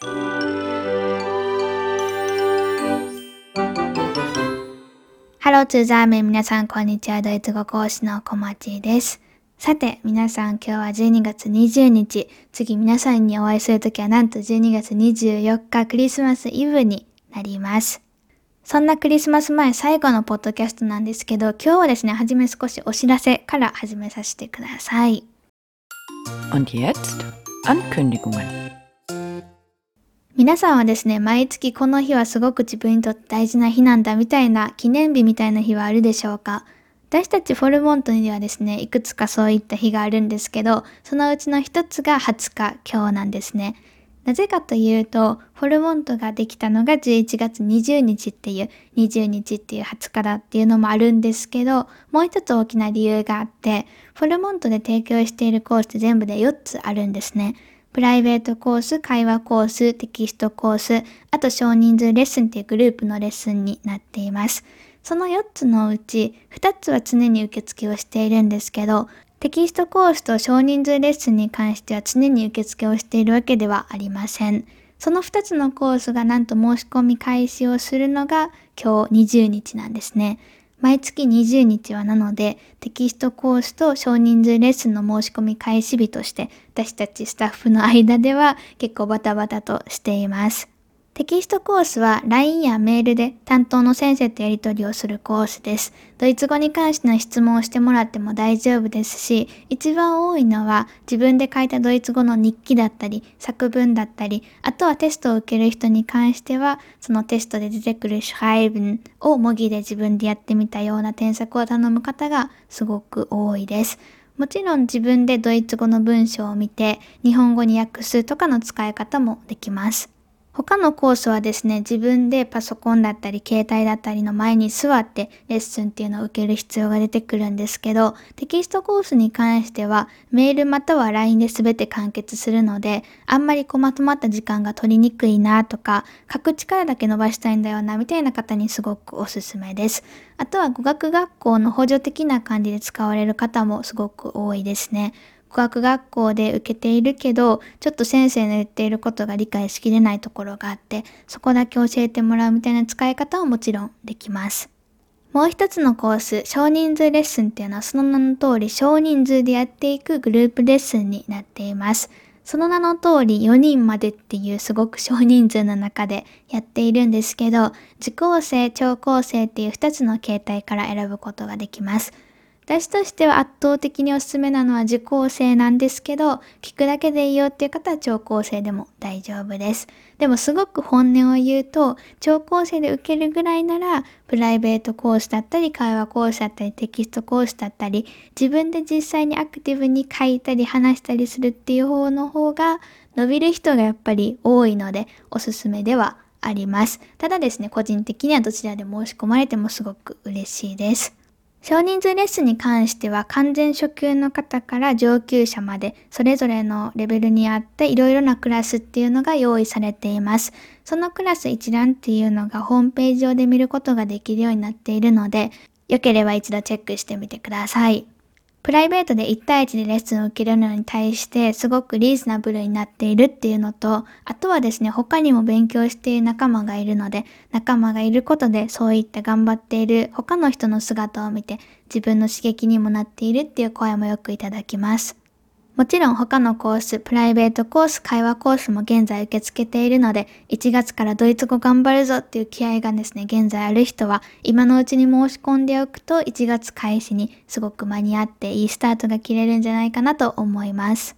ハローツーザーメン皆さんこんにちは。ドイツ語講師の小町です。さて皆さん今日は12月20日。次皆さんにお会いするときはなんと12月24日クリスマスイブになります。そんなクリスマス前最後のポッドキャストなんですけど今日はですねはじめ少しお知らせから始めさせてください。Und jetzt Ankündigungen. 皆さんはですね、毎月この日はすごく自分にとって大事な日なんだみたいな記念日みたいな日はあるでしょうか？私たちフォルモントにはですね、いくつかそういった日があるんですけど、そのうちの一つが20日今日なんですね。なぜかというと、フォルモントができたのが11月20日っていう、20日っていう20日だっていうのもあるんですけど、もう一つ大きな理由があって、フォルモントで提供しているコースって全部で4つあるんですね。プライベートコース、会話コース、テキストコース、あと少人数レッスンっていうグループのレッスンになっています。その4つのうち2つは常に受付をしているんですけど、テキストコースと少人数レッスンに関しては常に受付をしているわけではありません。その2つのコースがなんと申し込み開始をするのが今日20日なんですね。毎月20日はなのでテキストコースと少人数レッスンの申し込み開始日として私たちスタッフの間では結構バタバタとしています。テキストコースは LINE やメールで担当の先生とやり取りをするコースです。ドイツ語に関しての質問をしてもらっても大丈夫ですし、一番多いのは自分で書いたドイツ語の日記だったり、作文だったり、あとはテストを受ける人に関しては、そのテストで出てくるシュハイブンを模擬で自分でやってみたような添削を頼む方がすごく多いです。もちろん自分でドイツ語の文章を見て日本語に訳すとかの使い方もできます。他のコースはですね、自分でパソコンだったり携帯だったりの前に座ってレッスンっていうのを受ける必要が出てくるんですけど、テキストコースに関してはメールまたは LINE で全て完結するので、あんまりこうまとまった時間が取りにくいなとか、書く力だけ伸ばしたいんだよなみたいな方にすごくおすすめです。あとは語学学校の補助的な感じで使われる方もすごく多いですね。語学学校で受けているけど、ちょっと先生の言っていることが理解しきれないところがあって、そこだけ教えてもらうみたいな使い方はもちろんできます。もう一つのコース、少人数レッスンっていうのはその名の通り少人数でやっていくグループレッスンになっています。その名の通り4人までっていうすごく 少人数の中でやっているんですけど、受講生、聴講生っていう2つの形態から選ぶことができます。私としては圧倒的におすすめなのは受講生なんですけど、聞くだけでいいよっていう方は聴講生でも大丈夫です。でもすごく本音を言うと、聴講生で受けるぐらいなら、プライベートコースだったり、会話コースだったり、テキストコースだったり、自分で実際にアクティブに書いたり話したりするっていう方の方が、伸びる人がやっぱり多いので、おすすめではあります。ただですね、個人的にはどちらで申し込まれてもすごく嬉しいです。少人数レッスンに関しては完全初級の方から上級者までそれぞれのレベルにあっていろいろなクラスっていうのが用意されています。そのクラス一覧っていうのがホームページ上で見ることができるようになっているので、よければ一度チェックしてみてください。プライベートで1対1でレッスンを受けるのに対してすごくリーズナブルになっているっていうのと、あとはですね、他にも勉強している仲間がいるので、仲間がいることでそういった頑張っている他の人の姿を見て自分の刺激にもなっているっていう声もよくいただきます。もちろん他のコース、プライベートコース、会話コースも現在受け付けているので、1月からドイツ語頑張るぞっていう気合がですね、現在ある人は、今のうちに申し込んでおくと1月開始にすごく間に合っていいスタートが切れるんじゃないかなと思います。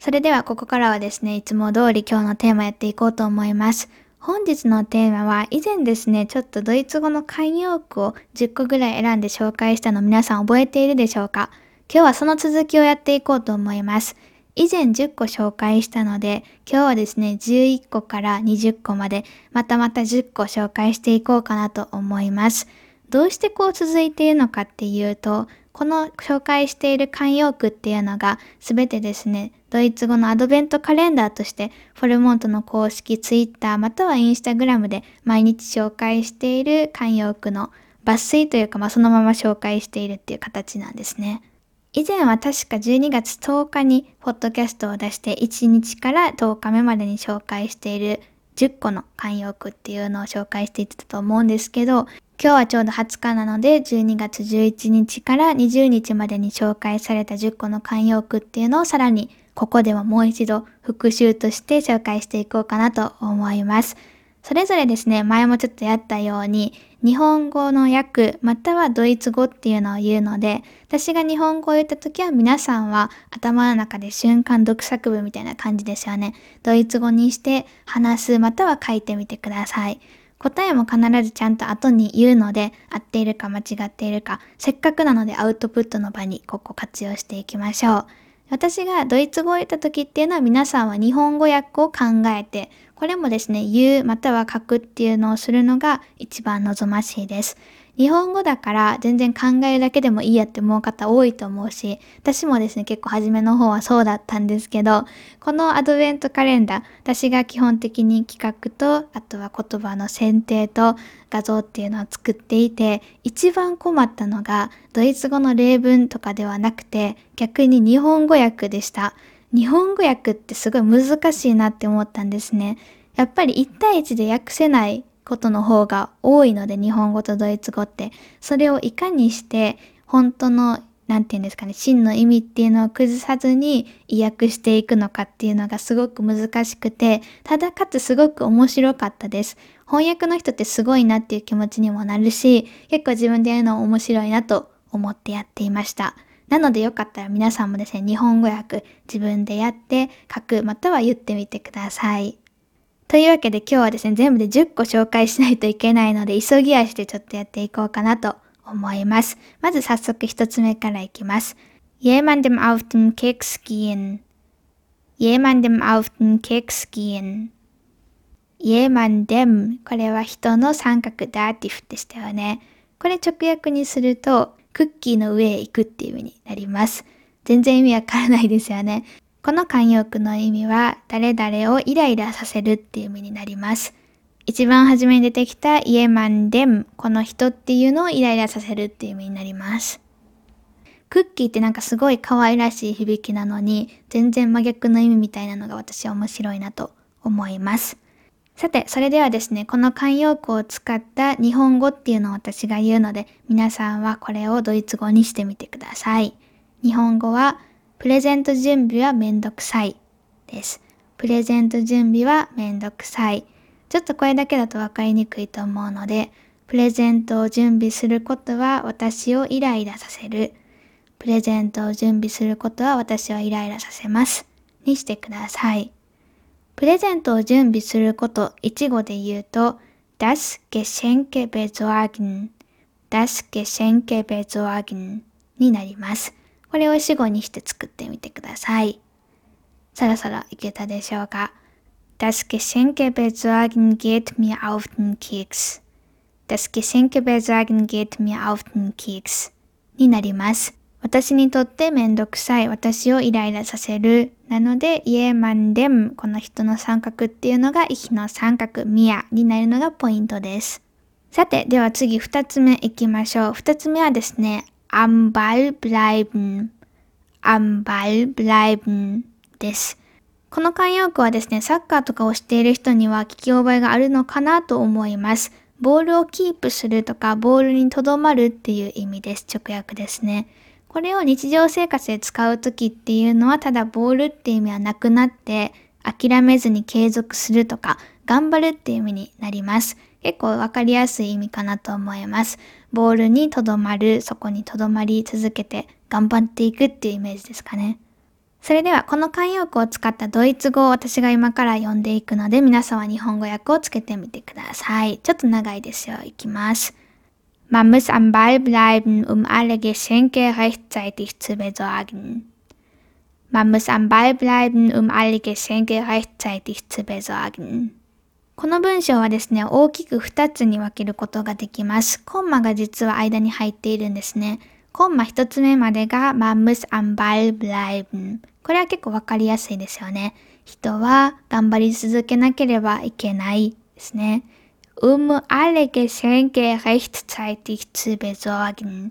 それではここからはですね、いつも通り今日のテーマやっていこうと思います。本日のテーマは以前ですね、ちょっとドイツ語の慣用句を10個ぐらい選んで紹介したの皆さん覚えているでしょうか？今日はその続きをやっていこうと思います。以前10個紹介したので、今日はですね、11個から20個まで、またまた10個紹介していこうかなと思います。どうしてこう続いているのかっていうと、この紹介している慣用句っていうのが全てですね、ドイツ語のアドベントカレンダーとしてフォルモントの公式 Twitter または Instagram で毎日紹介している慣用句の抜粋というか、まあ、そのまま紹介しているっていう形なんですね。以前は確か12月10日にポッドキャストを出して1日から10日目までに紹介している10個の慣用句っていうのを紹介していってたと思うんですけど、今日はちょうど20日なので12月11日から20日までに紹介された10個の慣用句っていうのをさらにここではもう一度復習として紹介していこうかなと思います。それぞれですね、前もちょっとやったように、日本語の訳、またはドイツ語っていうのを言うので、私が日本語を言った時は皆さんは頭の中で瞬間読作文みたいな感じですよね。ドイツ語にして話す、または書いてみてください。答えも必ずちゃんと後に言うので、合っているか間違っているか、せっかくなのでアウトプットの場にここ活用していきましょう。私がドイツ語を言った時っていうのは皆さんは日本語訳を考えて、これもですね、言うまたは書くっていうのをするのが一番望ましいです。日本語だから全然考えるだけでもいいやって思う方多いと思うし、私もですね、結構初めの方はそうだったんですけど、このアドベントカレンダー、私が基本的に企画と、あとは言葉の選定と画像っていうのを作っていて、一番困ったのが、ドイツ語の例文とかではなくて、逆に日本語訳でした。日本語訳ってすごい難しいなって思ったんですね。やっぱり1対1で訳せないことの方が多いので、日本語とドイツ語って。それをいかにして、本当の、なんて言うんですかね、真の意味っていうのを崩さずに意訳していくのかっていうのがすごく難しくて、ただかつすごく面白かったです。翻訳の人ってすごいなっていう気持ちにもなるし、結構自分でやるの面白いなと思ってやっていました。なのでよかったら皆さんもですね、日本語訳自分でやって書くまたは言ってみてください。というわけで今日はですね、全部で10個紹介しないといけないので、急ぎ足でちょっとやっていこうかなと思います。まず早速一つ目からいきます。jemandem auf den Keks gehen jemandem auf den Keks gehen jemandem これは人の三角ダーティフでしたよね。これ直訳にすると、クッキーの上へ行くっていう意味になります。全然意味わからないですよね。この慣用句の意味は、誰々をイライラさせるっていう意味になります。一番初めに出てきたイエマンデム、この人っていうのをイライラさせるっていう意味になります。クッキーってなんかすごい可愛らしい響きなのに、全然真逆の意味みたいなのが私は面白いなと思います。さて、それではですね、この慣用句を使った日本語っていうのを私が言うので、皆さんはこれをドイツ語にしてみてください。日本語は、プレゼント準備はめんどくさいです。プレゼント準備はめんどくさい。ちょっとこれだけだと分かりにくいと思うので、プレゼントを準備することは私をイライラさせる。プレゼントを準備することは私をイライラさせます。にしてください。プレゼントを準備すること、一語で言うと、das Geschenke besorgen, das Geschenke besorgen になります。これを死語にして作ってみてください。そろそろいけたでしょうか？Das Geschenke besorgen geht mir auf den Keks. Das Geschenke besorgen geht mir auf den Keks になります。私にとってめんどくさい。私をイライラさせる。なので、イエマンデム。この人の三角っていうのが、イヒの三角、ミアになるのがポイントです。さて、では次二つ目いきましょう。二つ目はですね、am Ball bleiben, am Ball bleiben です。この慣用句はですね、サッカーとかをしている人には聞き覚えがあるのかなと思います。ボールをキープするとか、ボールに留まるっていう意味です。直訳ですね。これを日常生活で使うときっていうのは、ただボールっていう意味はなくなって、諦めずに継続するとか、頑張るっていう意味になります。結構わかりやすい意味かなと思います。ボールにとどまる、そこにとどまり続けて頑張っていくっていうイメージですかね。それではこの慣用句を使ったドイツ語を私が今から読んでいくので皆さんは日本語訳をつけてみてください。ちょっと長いですよ。いきます。Man muss am Ball bleiben, um alle Geschenke rechtzeitig zu besorgen. Man muss am Ball bleiben, um alle Geschenke rechtzeitig zu besorgen. この文章はですね、大きく2つに分けることができます。コンマが実は間に入っているんですね。コンマ1つ目までが Man muss am Ball bleiben。これは結構わかりやすいですよね。人は頑張り続けなければいけないですね。Um alle Geschenke rechtzeitig zu besorgen.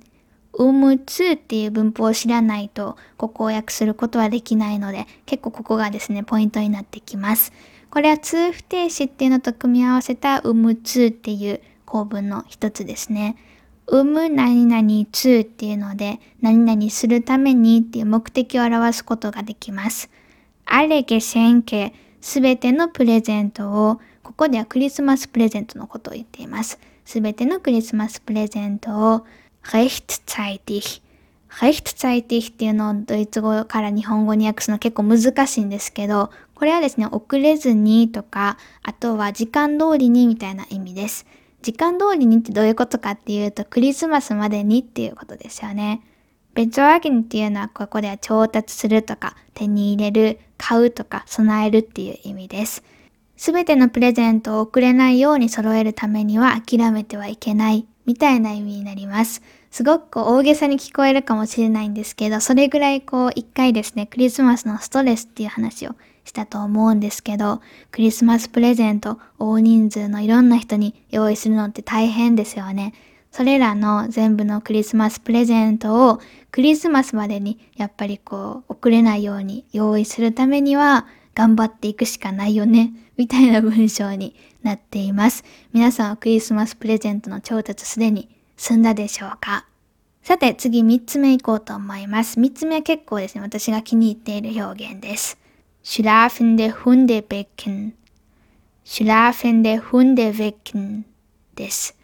うむつっていう文法を知らないと、ここを訳することはできないので、結構ここがですね、ポイントになってきます。これは通不定詞っていうのと組み合わせたうむつっていう構文の一つですね。うむ何々つっていうので、何々するためにっていう目的を表すことができます。あれげせんけ、すべてのプレゼントを、ここではクリスマスプレゼントのことを言っています。すべてのクリスマスプレゼントを rechtzeitig rechtzeitig っていうのをドイツ語から日本語に訳すの結構難しいんですけど、これはですね、遅れずにとか、あとは時間通りにみたいな意味です。時間通りにってどういうことかっていうと、クリスマスまでにっていうことですよね。ベチョアゲンっていうのはここでは調達するとか、手に入れる、買うとか、備えるっていう意味です。すべてのプレゼントを送れないように揃えるためには諦めてはいけないみたいな意味になります。すごくこう大げさに聞こえるかもしれないんですけど、それぐらいこう一回ですね、クリスマスのストレスっていう話をしたと思うんですけど、クリスマスプレゼント大人数のいろんな人に用意するのって大変ですよね。それらの全部のクリスマスプレゼントをクリスマスまでにやっぱりこう遅れないように用意するためには頑張っていくしかないよね、みたいな文章になっています。皆さんはクリスマスプレゼントの調達すでに済んだでしょうか？さて次3つ目いこうと思います。3つ目は結構ですね、私が気に入っている表現です。Schlafende Hundebecken schlafende Hundebecken です。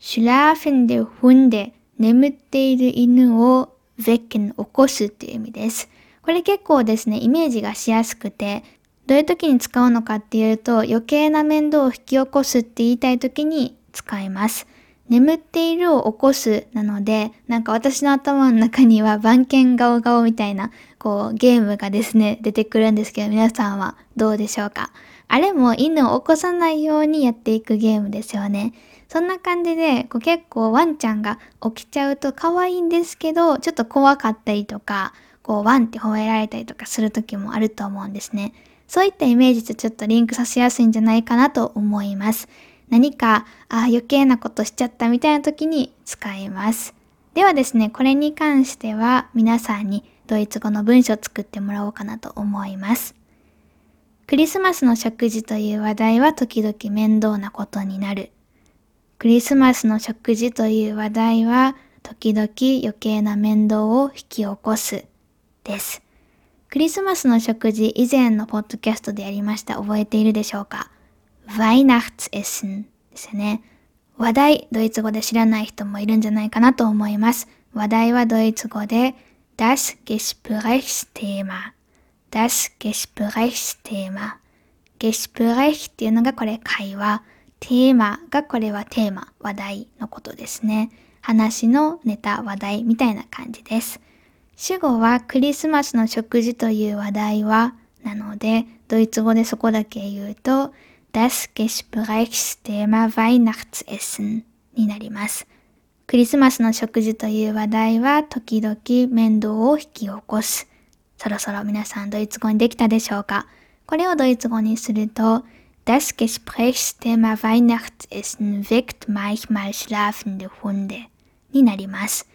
schlafende Hunde 眠っている犬を wecken 起こすっていう意味です。これ結構ですね、イメージがしやすくて、どういう時に使うのかっていうと、余計な面倒を引き起こすって言いたい時に使います。眠っているを起こすなので、なんか私の頭の中には番犬ガオガオみたいな、こうゲームがですね、出てくるんですけど、皆さんはどうでしょうか？あれも犬を起こさないようにやっていくゲームですよね。そんな感じで、こう結構ワンちゃんが起きちゃうと可愛いんですけど、ちょっと怖かったりとか、こうワンって吠えられたりとかする時もあると思うんですね。そういったイメージとちょっとリンクさせやすいんじゃないかなと思います。何かあ余計なことしちゃったみたいな時に使います。ではですね、これに関しては皆さんにドイツ語の文章を作ってもらおうかなと思います。クリスマスの食事という話題は時々面倒なことになる。クリスマスの食事という話題は時々余計な面倒を引き起こす。です。クリスマスの食事以前のポッドキャストでやりました。覚えているでしょうか？Weihnachtsessen ですね。話題、ドイツ語で知らない人もいるんじゃないかなと思います。話題はドイツ語で das Gesprächsthema das Gesprächsthema Gespräch っていうのがこれ会話。テーマがこれはテーマ、話題のことですね。話のネタ、話題みたいな感じです。主語はクリスマスの食事という話題はなので、ドイツ語でそこだけ言うと、Das Gesprächsthema Weihnachtsessen になります。クリスマスの食事という話題は時々面倒を引き起こす。そろそろ皆さんドイツ語にできたでしょうかこれをドイツ語にすると、Das Gesprächsthema Weihnachtsessen weckt manchmal schlafende Hunde になります。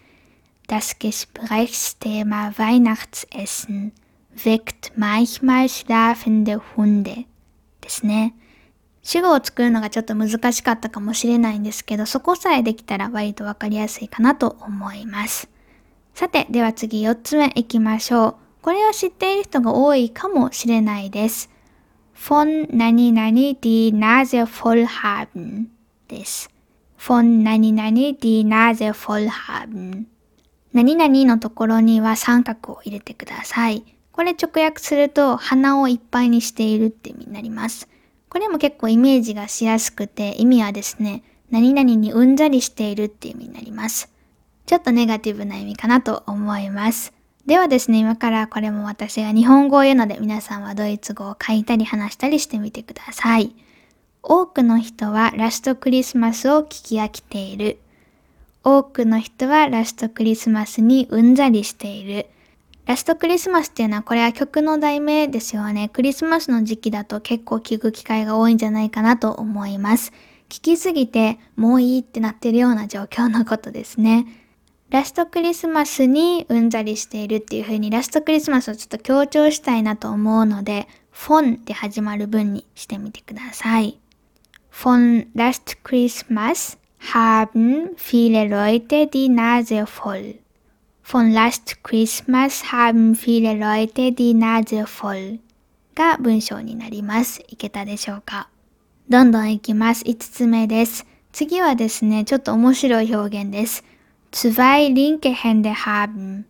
Das Gesprächsthema Weihnachtsessen weckt manchmal schlafende Hunde ですね。主語を作るのがちょっと難しかったかもしれないんですけど、そこさえできたら割とわかりやすいかなと思います。さて、では次4つ目いきましょう。これは知っている人が多いかもしれないです。von 何々 die Nase voll haben です。von 何々 die Nase voll haben 何々のところには三角を入れてください。これ直訳すると鼻をいっぱいにしているって意味になります。これも結構イメージがしやすくて、意味はですね、何々にうんざりしているっていう意味になります。ちょっとネガティブな意味かなと思います。ではですね、今からこれも私が日本語を言うので皆さんはドイツ語を書いたり話したりしてみてください。多くの人はラストクリスマスを聞き飽きている。多くの人はラストクリスマスにうんざりしている。ラストクリスマスっていうのはこれは曲の題名ですよね。クリスマスの時期だと結構聞く機会が多いんじゃないかなと思います。聞きすぎてもういいってなってるような状況のことですね。ラストクリスマスにうんざりしているっていう風にラストクリスマスをちょっと強調したいなと思うので、フォンで始まる文にしてみてください。Von Last Christmas haben viele Leute die Nase voll. Von Last Christmas haben viele Leute die Nase voll が文章になります。いけたでしょうかどんどんいきます。5つ目です。次はですね、ちょっと面白い表現です。zwei linke Hände haben.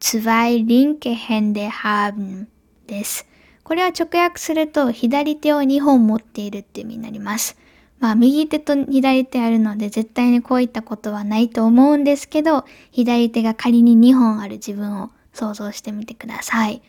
zwei linke Hände haben です。これは直訳すると左手を2本持っているって意味になります。まあ右手と左手あるので絶対にこういったことはないと思うんですけど、左手が仮に2本ある自分を想像してみてください。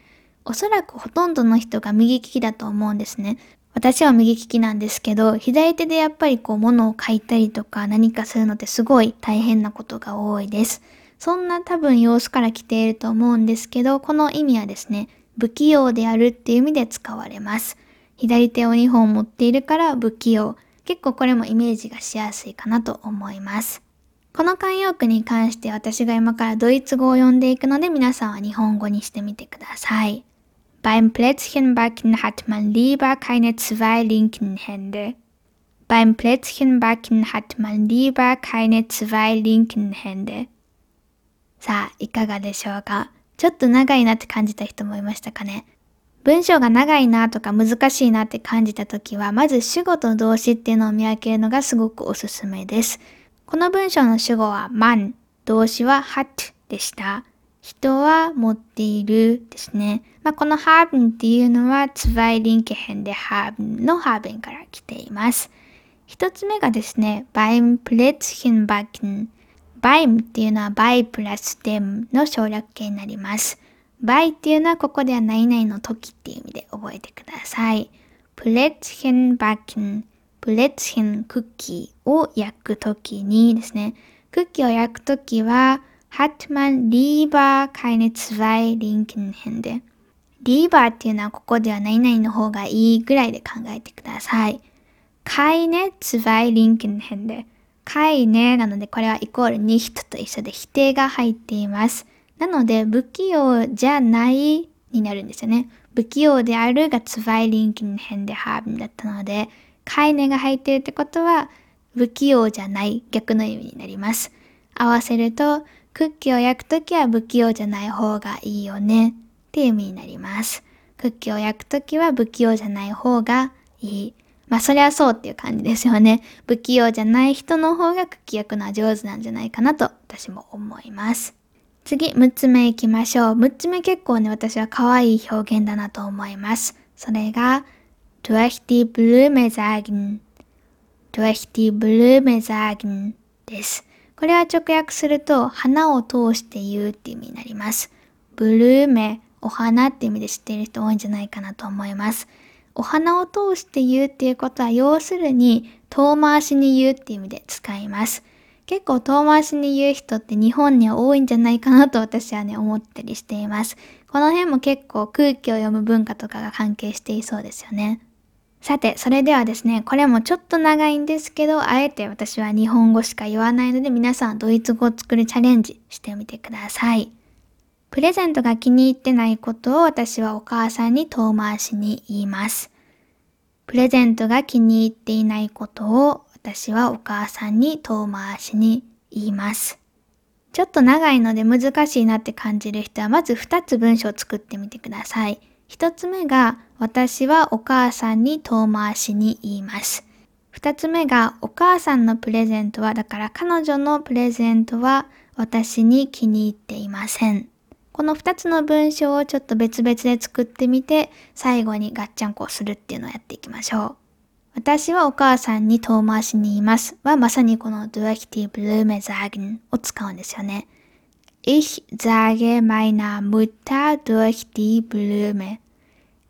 おそらくほとんどの人が右利きだと思うんですね。私は右利きなんですけど、左手でやっぱりこう物を書いたりとか何かするのってすごい大変なことが多いです。そんな多分様子から来ていると思うんですけど、この意味はですね、不器用であるっていう意味で使われます。左手を2本持っているから不器用。結構これもイメージがしやすいかなと思います。この慣用句に関して私が今からドイツ語を読んでいくので皆さんは日本語にしてみてください。Beim Plätzchenbacken hat man lieber keine zwei linken Hände. Beim Plätzchenbacken hat man lieber keine zwei linken Hände. さあ、いかがでしょうかちょっと長いなって感じた人もいましたかね文章が長いなとか難しいなって感じた時は、まず主語と動詞っていうのを見分けるのがすごくおすすめです。この文章の主語は man、動詞は hat でした。人は持っているですね。まあ、この haben っていうのは zwei linke Hände haben の haben から来ています。一つ目がですね、beim Plätzchen backen。beim っていうのは by プラス dem の省略形になります。By っていうのはここでは何々の時っていう意味で覚えてください。プレッツヘンバッキン、プレッツヘンクッキーを焼くときにですね、クッキーを焼くときは、hat man lieber keine zwei linken Hände。lieber っていうのはここでは何々の方がいいぐらいで考えてください。keine zwei linken Hände。keine なのでこれはイコール nicht と一緒で否定が入っています。なので、不器用じゃないになるんですよね。不器用であるが zwei linken Hände haben だったので、カイネが入ってるってことは、不器用じゃない逆の意味になります。合わせると、クッキーを焼くときは不器用じゃない方がいいよねっていう意味になります。クッキーを焼くときは不器用じゃない方がいい。まあそりゃそうっていう感じですよね。不器用じゃない人の方がクッキー焼くのは上手なんじゃないかなと私も思います。次、6つ目行きましょう。6つ目結構ね、私は可愛い表現だなと思います。それが、durch die Blume sagen。durch die Blume sagen です。これは直訳すると、花を通して言うって意味になります。ブルーメ、お花って意味で知っている人多いんじゃないかなと思います。お花を通して言うっていうことは、要するに遠回しに言うって意味で使います。結構遠回しに言う人って日本には多いんじゃないかなと私はね、思ったりしています。この辺も結構空気を読む文化とかが関係していそうですよね。さて、それではですね、これもちょっと長いんですけど、あえて私は日本語しか言わないので、皆さんドイツ語を作るチャレンジしてみてください。プレゼントが気に入ってないことを私はお母さんに遠回しに言います。プレゼントが気に入っていないことを私はお母さんに遠回しに言います。ちょっと長いので難しいなって感じる人はまず2つ文章を作ってみてください。1つ目が私はお母さんに遠回しに言います。2つ目がお母さんのプレゼントはだから彼女のプレゼントは私に気に入っていません。この2つの文章をちょっと別々で作ってみて最後にガッチャンコするっていうのをやっていきましょう。私はお母さんに遠回しに言いますはまさにこの durch die Blume sagen を使うんですよね。Ich sage meiner Mutter durch die Blume.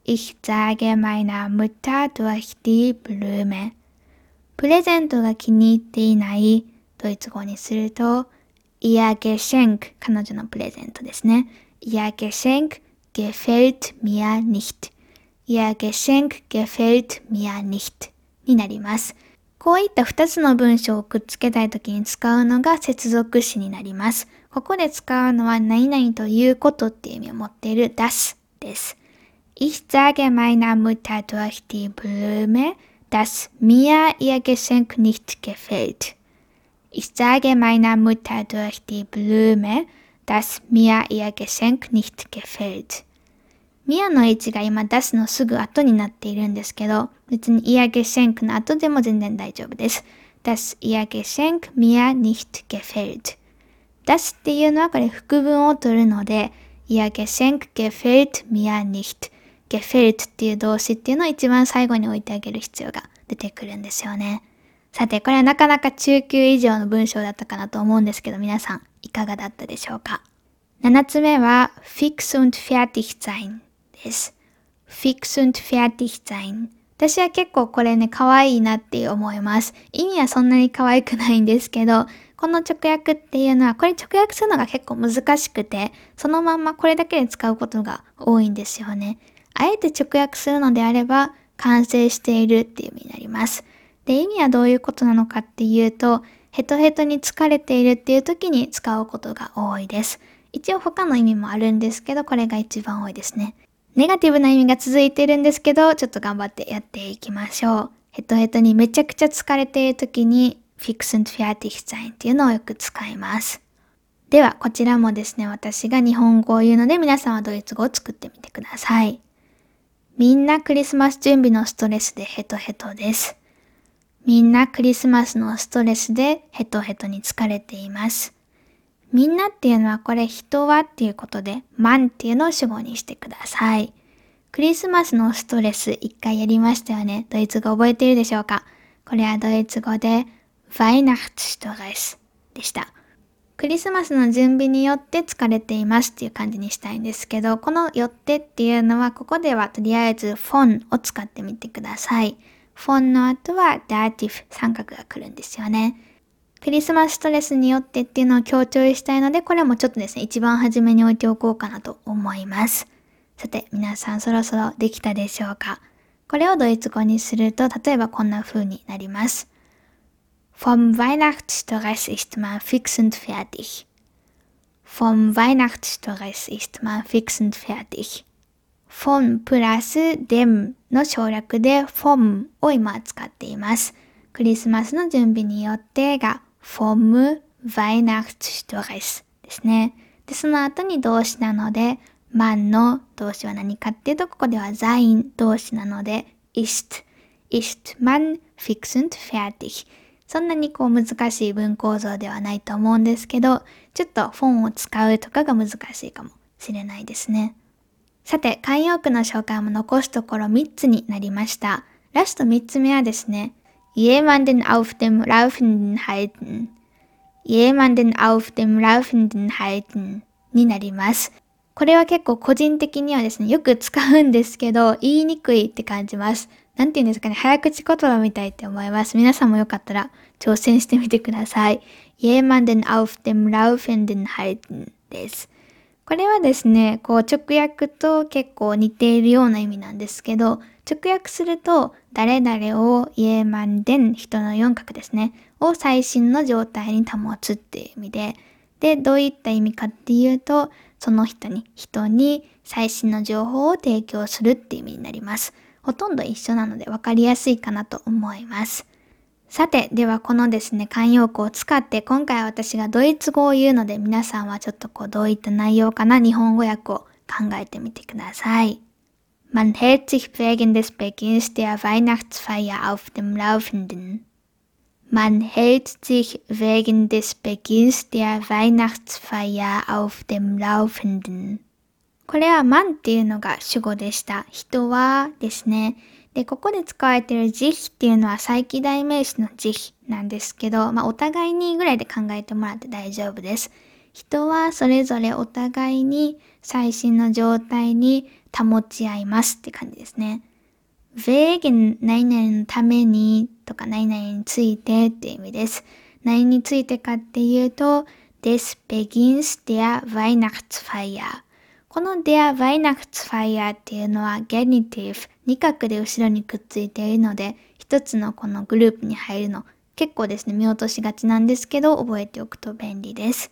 Ich sage meiner Mutter durch die Blume. プレゼントが気に入っていないドイツ語にすると Ihr Geschenk 彼女のプレゼントですね。Ihr Geschenk gefällt mir nicht. Ihr Geschenk gefällt mir nicht. になります。こういった2つの文章をくっつけたいときに使うのが接続詞になります。ここで使うのは何々ということっていう意味を持っている das です。Ich sage meiner Mutter durch die Blume, dass mir ihr Geschenk nicht gefällt. Ich sage meiner Mutter durch die Blume, dass mir ihr Geschenk nicht gefällt. ミアの位置が今出すのすぐ後になっているんですけど、別に ihr Geschenk の後でも全然大丈夫です。Das ihr Geschenk mir nicht gefällt. das っていうのはこれ副文を取るので、ihr Geschenk gefällt mir nicht. gefällt っていう動詞っていうのを一番最後に置いてあげる必要が出てくるんですよね。さて、これはなかなか中級以上の文章だったかなと思うんですけど、皆さんいかがだったでしょうか ?7 つ目は fix und fertig sein です。fix und fertig sein 私は結構これね、可愛いなって思います。意味はそんなに可愛くないんですけど、この直訳っていうのは、これ直訳するのが結構難しくて、そのまんまこれだけで使うことが多いんですよね。あえて直訳するのであれば、完成しているっていう意味になります。で、意味はどういうことなのかっていうと、ヘトヘトに疲れているっていう時に使うことが多いです。一応他の意味もあるんですけど、これが一番多いですね。ネガティブな意味が続いてるんですけど、ちょっと頑張ってやっていきましょう。ヘトヘトにめちゃくちゃ疲れている時に fix and fertig sein っていうのをよく使います。では、こちらもですね、私が日本語を言うので皆さんはドイツ語を作ってみてください。みんなクリスマス準備のストレスでヘトヘトです。みんなクリスマスのストレスでヘトヘトに疲れています。みんなっていうのはこれ人はっていうことで、マンっていうのを主語にしてください。クリスマスのストレス一回やりましたよね。ドイツ語覚えているでしょうか？これはドイツ語で Weihnachtsstress でした。クリスマスの準備によって疲れていますっていう感じにしたいんですけど、このよってっていうのはここではとりあえず von を使ってみてください。von の後は dative 三角が来るんですよね。クリスマスストレスによってっていうのを強調したいので、これもちょっとですね、一番初めに置いておこうかなと思います。さて、皆さんそろそろできたでしょうか？これをドイツ語にすると、例えばこんな風になります。Vom Weihnachtsstress ist man fix und fertig. Vom Weihnachtsstress ist man fix und fertig. vom プラス dem の省略で vom を今使っています。クリスマスの準備によってが vom Weihnachtsstress ですね。で、その後に動詞なので、man の動詞は何かっていうと、ここでは sein 動詞なので、ist, ist man fix und fertig そんなにこう難しい文構造ではないと思うんですけど、ちょっとフォンを使うとかが難しいかもしれないですね。さて、慣用句の紹介も残すところ3つになりました。ラスト3つ目はですね、jemanden auf dem Laufenden halten。jemanden auf dem Laufenden halten になります。これは結構個人的にはですね、よく使うんですけど、言いにくいって感じます。なんて言うんですかね、早口言葉みたいって思います。皆さんもよかったら挑戦してみてください。jemanden auf dem Laufenden halten です。これはですね、こう直訳と結構似ているような意味なんですけど、直訳すると、誰々をイエマンデン、人の四角ですね、を最新の状態に保つっていう意味で、で、どういった意味かっていうと、その人に、人に最新の情報を提供するっていう意味になります。ほとんど一緒なので分かりやすいかなと思います。さて、ではこのですね、慣用句を使って今回私がドイツ語を言うので皆さんはちょっとこうどういった内容かな？日本語訳を考えてみてください。Man hält sich wegen des Beginns der Weihnachtsfeier auf dem Laufenden. Man hält sich wegen des Beginns der Weihnachtsfeier auf dem Laufenden. これは man っていうのが主語でした。人はですね。で、ここで使われている sich っていうのは再起代名詞の sich なんですけど、まあお互いにぐらいで考えてもらって大丈夫です。人はそれぞれお互いに最新の状態に保ち合いますって感じですね。wegen 何々のためにとか何々についてっていう意味です。何についてかっていうと、des Begins der Weihnachtsfeier。この der Weihnachtsfeier っていうのは Genitive、二角で後ろにくっついているので、一つのこのグループに入るの結構ですね、見落としがちなんですけど、覚えておくと便利です。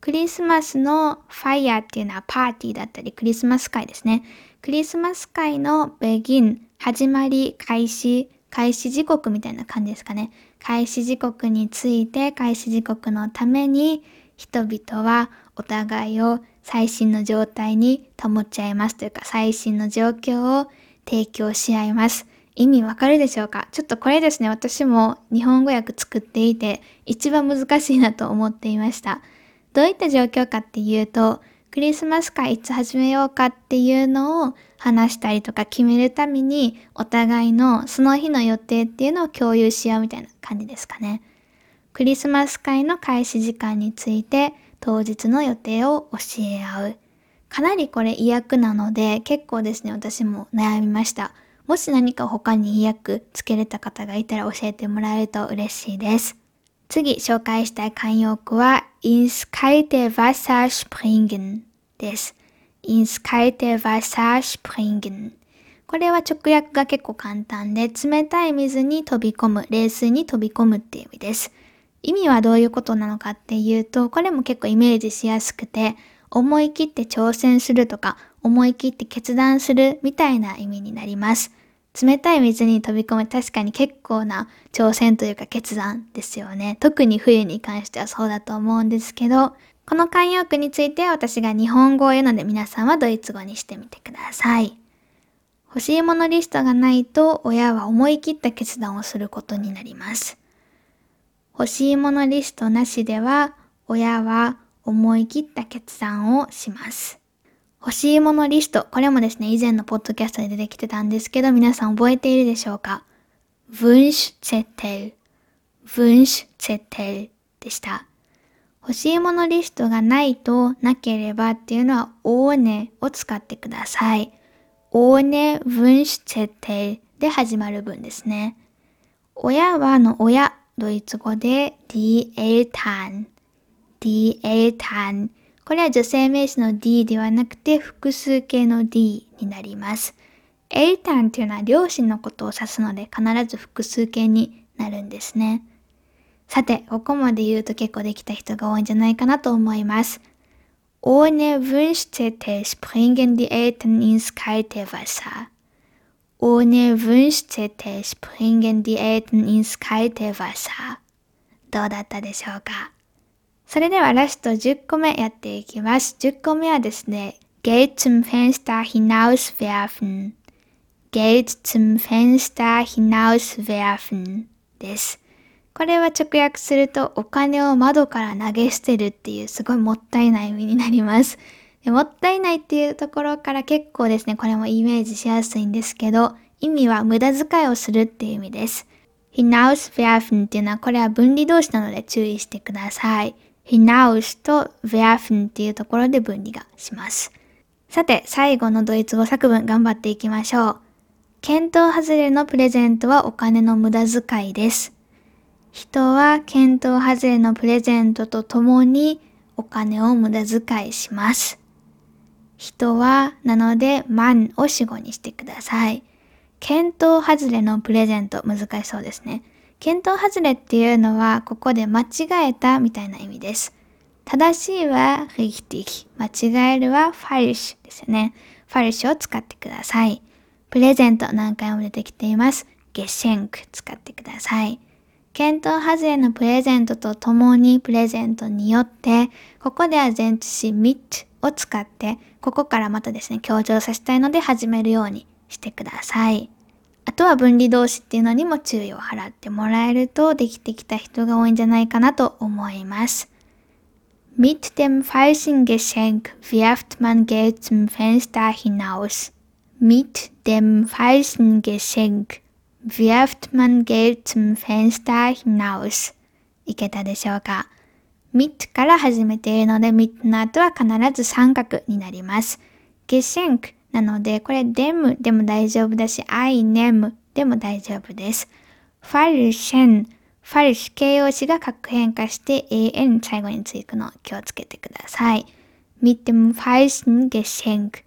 クリスマスのファイヤーっていうのはパーティーだったりクリスマス会ですね。クリスマス会の begin 始まり、開始、開始時刻みたいな感じですかね。開始時刻について開始時刻のために人々はお互いを最新の状態に保っちゃいますというか最新の状況を提供し合います。意味わかるでしょうか？ちょっとこれですね、私も日本語訳作っていて一番難しいなと思っていました。どういった状況かっていうと、クリスマス会いつ始めようかっていうのを話したりとか決めるためにお互いのその日の予定っていうのを共有し合うみたいな感じですかね。クリスマス会の開始時間について当日の予定を教え合う。かなりこれ意訳なので結構ですね、私も悩みました。もし何か他に意訳つけれた方がいたら教えてもらえると嬉しいです。次紹介したい慣用句は ins kalte Wasser springen です。ins kalte Wasser springen これは直訳が結構簡単で冷たい水に飛び込む、冷水に飛び込むっていう意味です。意味はどういうことなのかっていうと、これも結構イメージしやすくて、思い切って挑戦するとか、思い切って決断するみたいな意味になります。冷たい水に飛び込む確かに結構な挑戦というか決断ですよね。特に冬に関してはそうだと思うんですけど、この慣用句について私が日本語を言うので皆さんはドイツ語にしてみてください。欲しいものリストがないと親は思い切った決断をすることになります。欲しいものリストなしでは親は思い切った決断をします。欲しいものリスト。これもですね、以前のポッドキャストで出てきてたんですけど、皆さん覚えているでしょうか ?Wunschzettel。Wunschzettel でした。欲しいものリストがないとなければっていうのは ohne を使ってください。ohne Wunschzettel で始まる文ですね。親はの親、ドイツ語で？Die Eltern。die Eltern。これは女性名詞の D ではなくて複数形の D になります。a イタンというのは両親のことを指すので必ず複数形になるんですね。さて、ここまで言うと結構できた人が多いんじゃないかなと思います。Ohne wünschte te springen die Eltern ins kalte Wasser.Ohne してて springen die Elten ins kalte Wasser. どうだったでしょうか？それではラスト10個目やっていきます。10個目はですね、Geld zum Fenster hinauswerfen。Geld zum Fenster hinauswerfen です。これは直訳するとお金を窓から投げ捨てるっていうすごいもったいない意味になります。でもったいないっていうところから結構ですね、これもイメージしやすいんですけど、意味は無駄遣いをするっていう意味です。hinauswerfen っていうのはこれは分離動詞なので注意してください。Hinaus と werfen っていうところで分離がします。さて、最後のドイツ語作文頑張っていきましょう。検討外れのプレゼントはお金の無駄遣いです。人は検討外れのプレゼントとともにお金を無駄遣いします。人は、なので、man を死語にしてください。検討外れのプレゼント、難しそうですね。検討外れっていうのは、ここで間違えたみたいな意味です。正しいは richtig、間違えるは falsch ですよね。falsch を使ってください。プレゼント何回も出てきています。geschenk 使ってください。検討外れのプレゼントとともにプレゼントによって、ここでは前置詞 mit を使って、ここからまたですね、強調させたいので始めるようにしてください。あとは分離動詞っていうのにも注意を払ってもらえるとできてきた人が多いんじゃないかなと思います。Mit dem falschen Geschenk wirft man Geld zum Fenster hinaus. Mit dem falschen Geschenk wirft man Geld zum Fenster hinaus. いけたでしょうか ?mit から始めているので mit の後は必ず三角になります。Geschenk なので、これ、でもでも大丈夫だし、アイネムでも大丈夫です。ファルシェン、ファルシ形容詞が格変化して、AN 最後についくのを気をつけてください。見てもファイ falschen Geschenk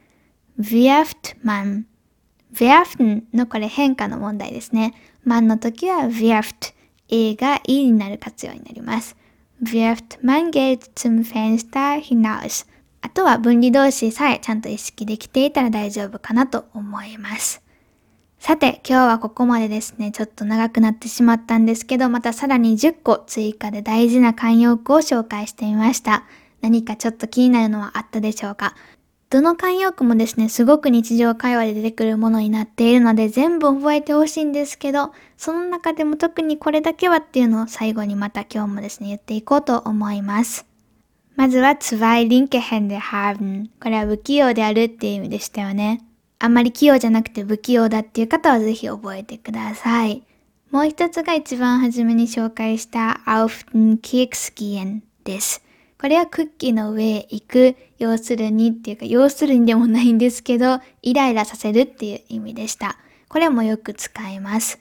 wirft man werfen のこれ変化の問題ですね。man の時は wirft a が e になる活用になります。wirft man Geld zum Fenster hinaus あとは分離動詞さえちゃんと意識できていたら大丈夫かなと思います。さて、今日はここまでですね、ちょっと長くなってしまったんですけど、またさらに10個追加で大事な慣用句を紹介してみました。何かちょっと気になるのはあったでしょうか？どの慣用句もですね、すごく日常会話で出てくるものになっているので、全部覚えてほしいんですけど、その中でも特にこれだけはっていうのを最後にまた今日もですね、言っていこうと思います。まずは、zwei linke Hände haben。これは不器用であるっていう意味でしたよね。あんまり器用じゃなくて不器用だっていう方はぜひ覚えてください。もう一つが一番初めに紹介した auf den Keks gehen です。これはクッキーの上へ行く、要するにっていうか、要するにでもないんですけど、イライラさせるっていう意味でした。これもよく使います。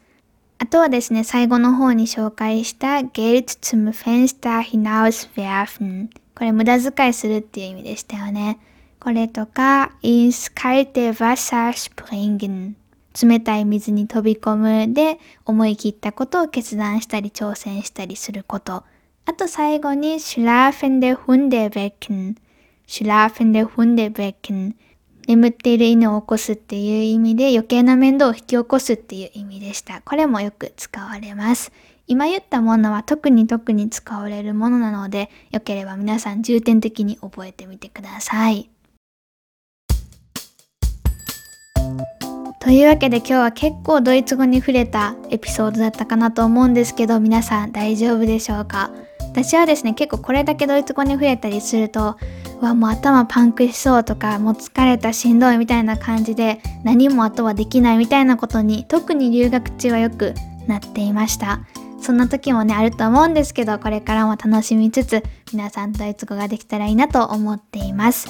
あとはですね、最後の方に紹介した Geld zum Fenster hinauswerfen。これ無駄遣いするっていう意味でしたよね。これとか、ins kalte Wasser springen。冷たい水に飛び込むで思い切ったことを決断したり挑戦したりすること。あと最後に schlafende Hunde wecken。schlafende Hunde wecken。眠っている犬を起こすっていう意味で余計な面倒を引き起こすっていう意味でした。これもよく使われます。今言ったものは特に特に使われるものなので、よければ皆さん重点的に覚えてみてください。というわけで今日は結構ドイツ語に触れたエピソードだったかなと思うんですけど、皆さん大丈夫でしょうか？私はですね、結構これだけドイツ語に触れたりすると、わ、もう頭パンクしそうとか、もう疲れたしんどいみたいな感じで、何もあとはできないみたいなことに、特に留学中はよくなっていました。そんな時もね、あると思うんですけど、これからも楽しみつつ、皆さんドイツ語ができたらいいなと思っています。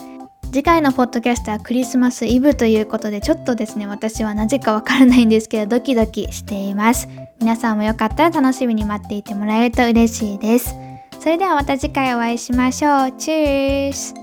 次回のポッドキャストはクリスマスイブということで、ちょっとですね、私はなぜかわからないんですけど、ドキドキしています。皆さんもよかったら楽しみに待っていてもらえると嬉しいです。それではまた次回お会いしましょう。チュース